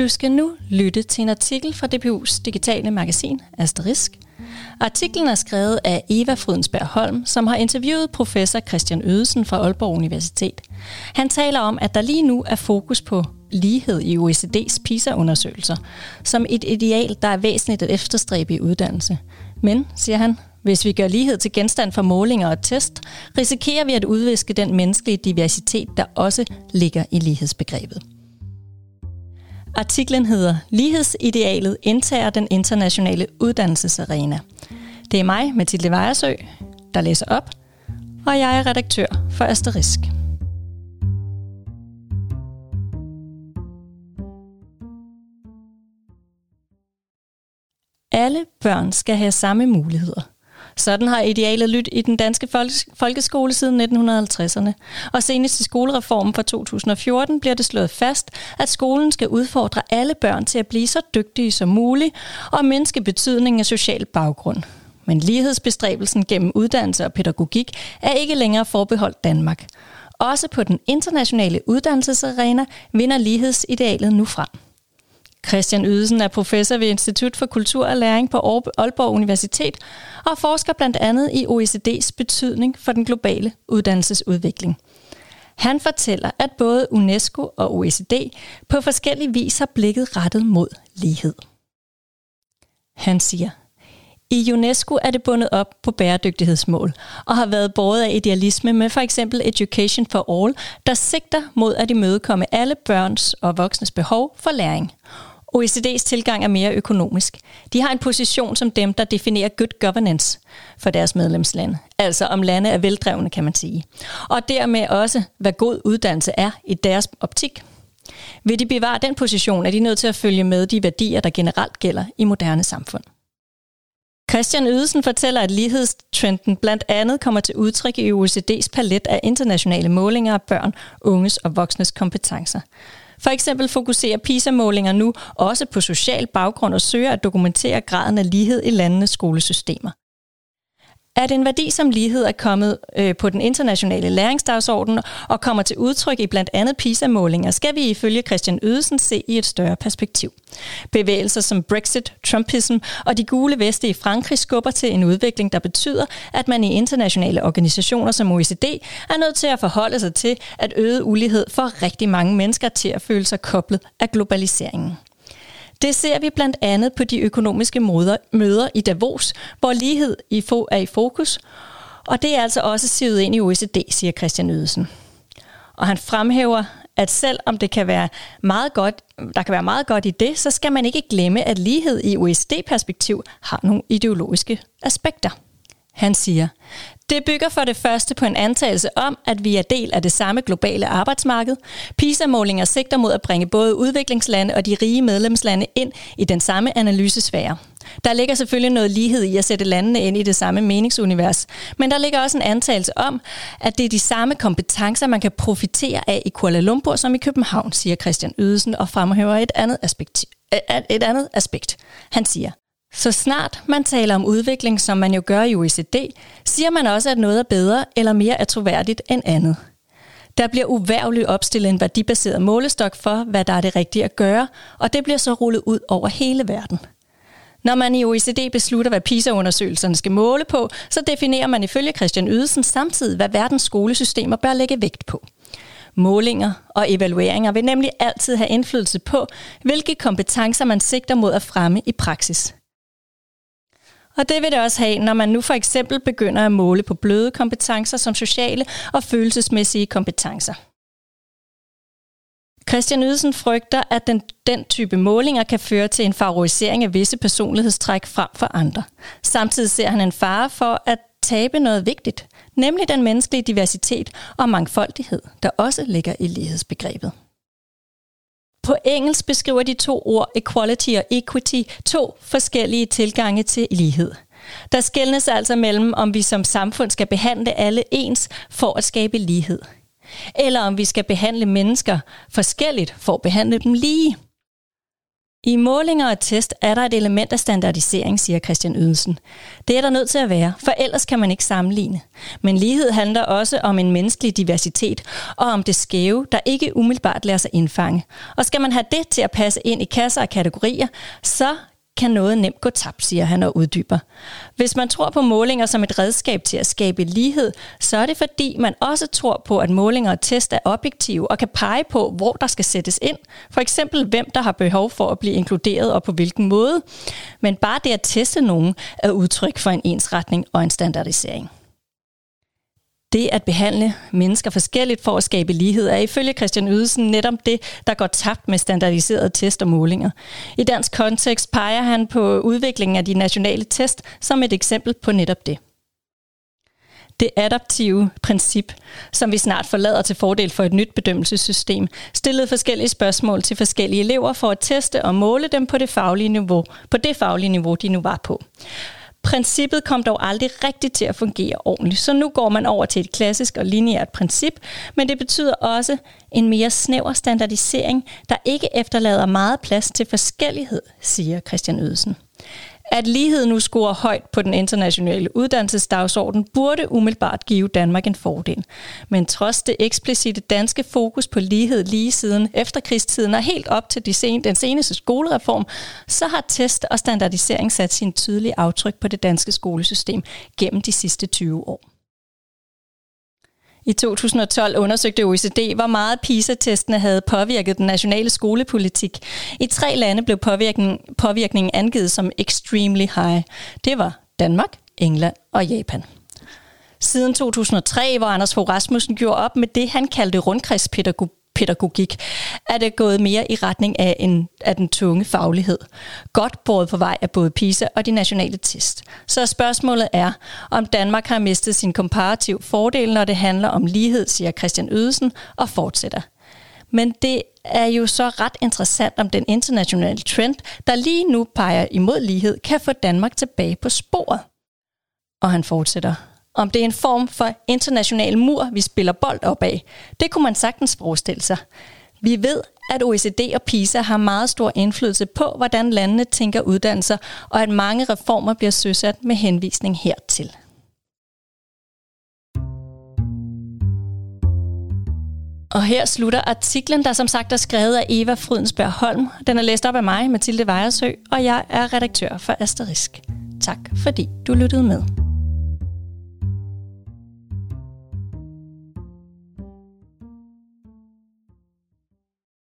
Du skal nu lytte til en artikel fra DPU's digitale magasin Asterisk. Artiklen er skrevet af Eva Frydensberg Holm, som har interviewet professor Christian Ødesen fra Aalborg Universitet. Han taler om, at der lige nu er fokus på lighed i OECD's PISA-undersøgelser, som et ideal, der er væsentligt at efterstræbe i uddannelse. Men, siger han, hvis vi gør lighed til genstand for målinger og test, risikerer vi at udviske den menneskelige diversitet, der også ligger i lighedsbegrebet. Artiklen hedder Lighedsidealet indtager den internationale uddannelsesarena. Det er mig, Mathilde Vejersø, der læser op, og jeg er redaktør for Asterisk. Alle børn skal have samme muligheder – sådan har idealet lyttet i den danske folkeskole siden 1950'erne. Og senest i skolereformen fra 2014 bliver det slået fast, at skolen skal udfordre alle børn til at blive så dygtige som muligt og mindske betydningen af social baggrund. Men lighedsbestræbelsen gennem uddannelse og pædagogik er ikke længere forbeholdt Danmark. Også på den internationale uddannelsesarena vinder lighedsidealet nu frem. Christian Ydelsen er professor ved Institut for Kultur og Læring på Aalborg Universitet og forsker blandt andet i OECD's betydning for den globale uddannelsesudvikling. Han fortæller, at både UNESCO og OECD på forskellige vis har blikket rettet mod lighed. Han siger, i UNESCO er det bundet op på bæredygtighedsmål og har været båret af idealisme med for eksempel Education for All, der sigter mod at imødekomme alle børns og voksnes behov for læring. OECD's tilgang er mere økonomisk. De har en position som dem, der definerer good governance for deres medlemslande. Altså om lande er veldrevne, kan man sige. Og dermed også, hvad god uddannelse er i deres optik. Vil de bevare den position, er de nødt til at følge med de værdier, der generelt gælder i moderne samfund. Christian Ydelsen fortæller, at lighedstrenden blandt andet kommer til udtryk i OECD's palet af internationale målinger af børn, unges og voksnes kompetencer. For eksempel fokuserer PISA-målinger nu også på social baggrund og søger at dokumentere graden af lighed i landenes skolesystemer. At en værdi som lighed er kommet øh, på den internationale læringsdagsorden og kommer til udtryk i blandt andet PISA-målinger, skal vi ifølge Christian Ydelsen se i et større perspektiv. Bevægelser som Brexit, Trumpism og de gule veste i Frankrig skubber til en udvikling, der betyder, at man i internationale organisationer som OECD er nødt til at forholde sig til, at øget ulighed får rigtig mange mennesker til at føle sig koblet af globaliseringen. Det ser vi blandt andet på de økonomiske møder i Davos, hvor lighed er i fokus, og det er altså også sivet ind i OECD, siger Christian Ydelsen. Og han fremhæver, at selvom det kan være meget godt, der kan være meget godt i det, så skal man ikke glemme, at lighed i OECD-perspektiv har nogle ideologiske aspekter. Han siger, det bygger for det første på en antagelse om, at vi er del af det samme globale arbejdsmarked. PISA-målinger sigter mod at bringe både udviklingslande og de rige medlemslande ind i den samme analysesfære. Der ligger selvfølgelig noget lighed i at sætte landene ind i det samme meningsunivers, men der ligger også en antagelse om, at det er de samme kompetencer, man kan profitere af i Kuala Lumpur som i København, siger Christian Ydelsen og fremhæver et andet aspekt. Et andet aspekt. Han siger, så snart man taler om udvikling, som man jo gør i OECD, siger man også, at noget er bedre eller mere troværdigt end andet. Der bliver uværligt opstillet en værdibaseret målestok for, hvad der er det rigtige at gøre, og det bliver så rullet ud over hele verden. Når man i OECD beslutter, hvad PISA-undersøgelserne skal måle på, så definerer man ifølge Christian Ydelsen samtidig, hvad verdens skolesystemer bør lægge vægt på. Målinger og evalueringer vil nemlig altid have indflydelse på, hvilke kompetencer man sigter mod at fremme i praksis. Og det vil det også have, når man nu for eksempel begynder at måle på bløde kompetencer som sociale og følelsesmæssige kompetencer. Christian Ydelsen frygter, at den, den type målinger kan føre til en favorisering af visse personlighedstræk frem for andre. Samtidig ser han en fare for at tabe noget vigtigt, nemlig den menneskelige diversitet og mangfoldighed, der også ligger i lighedsbegrebet. På engelsk beskriver de to ord equality og equity to forskellige tilgange til lighed. Der skældnes altså mellem, om vi som samfund skal behandle alle ens for at skabe lighed, eller om vi skal behandle mennesker forskelligt for at behandle dem lige. I målinger og test er der et element af standardisering, siger Christian Ydelsen. Det er der nødt til at være, for ellers kan man ikke sammenligne. Men lighed handler også om en menneskelig diversitet og om det skæve, der ikke umiddelbart lader sig indfange. Og skal man have det til at passe ind i kasser og kategorier, så kan noget nemt gå tabt, siger han og uddyber. Hvis man tror på målinger som et redskab til at skabe lighed, så er det fordi, man også tror på, at målinger og test er objektive og kan pege på, hvor der skal sættes ind. For eksempel, hvem der har behov for at blive inkluderet og på hvilken måde. Men bare det at teste nogen er udtryk for en ensretning og en standardisering. Det at behandle mennesker forskelligt for at skabe lighed er ifølge Christian Ydelsen netop det, der går tabt med standardiserede test og målinger. I dansk kontekst peger han på udviklingen af de nationale test som et eksempel på netop det. Det adaptive princip, som vi snart forlader til fordel for et nyt bedømmelsessystem, stillede forskellige spørgsmål til forskellige elever for at teste og måle dem på det faglige niveau, på det faglige niveau, de nu var på. Princippet kom dog aldrig rigtigt til at fungere ordentligt, så nu går man over til et klassisk og lineært princip, men det betyder også en mere snæver standardisering, der ikke efterlader meget plads til forskellighed, siger Christian Ydelsen. At lighed nu scorer højt på den internationale uddannelsesdagsorden burde umiddelbart give Danmark en fordel. Men trods det eksplicite danske fokus på lighed lige siden efterkrigstiden og helt op til de sen, den seneste skolereform, så har test og standardisering sat sin tydelige aftryk på det danske skolesystem gennem de sidste 20 år. I 2012 undersøgte OECD, hvor meget PISA-testene havde påvirket den nationale skolepolitik. I tre lande blev påvirkning, påvirkningen angivet som extremely high. Det var Danmark, England og Japan. Siden 2003, hvor Anders Fogh Rasmussen gjorde op med det, han kaldte rundkredspædagogik, pædagogik, er det gået mere i retning af, en, af den tunge faglighed. Godt båret på vej af både PISA og de nationale test. Så spørgsmålet er, om Danmark har mistet sin komparativ fordel, når det handler om lighed, siger Christian Ydelsen, og fortsætter. Men det er jo så ret interessant, om den internationale trend, der lige nu peger imod lighed, kan få Danmark tilbage på sporet. Og han fortsætter. Om det er en form for international mur, vi spiller bold op af, det kunne man sagtens forestille sig. Vi ved, at OECD og PISA har meget stor indflydelse på, hvordan landene tænker uddannelser, og at mange reformer bliver søsat med henvisning hertil. Og her slutter artiklen, der som sagt er skrevet af Eva Frydensberg Holm. Den er læst op af mig, Mathilde Vejersø, og jeg er redaktør for Asterisk. Tak fordi du lyttede med.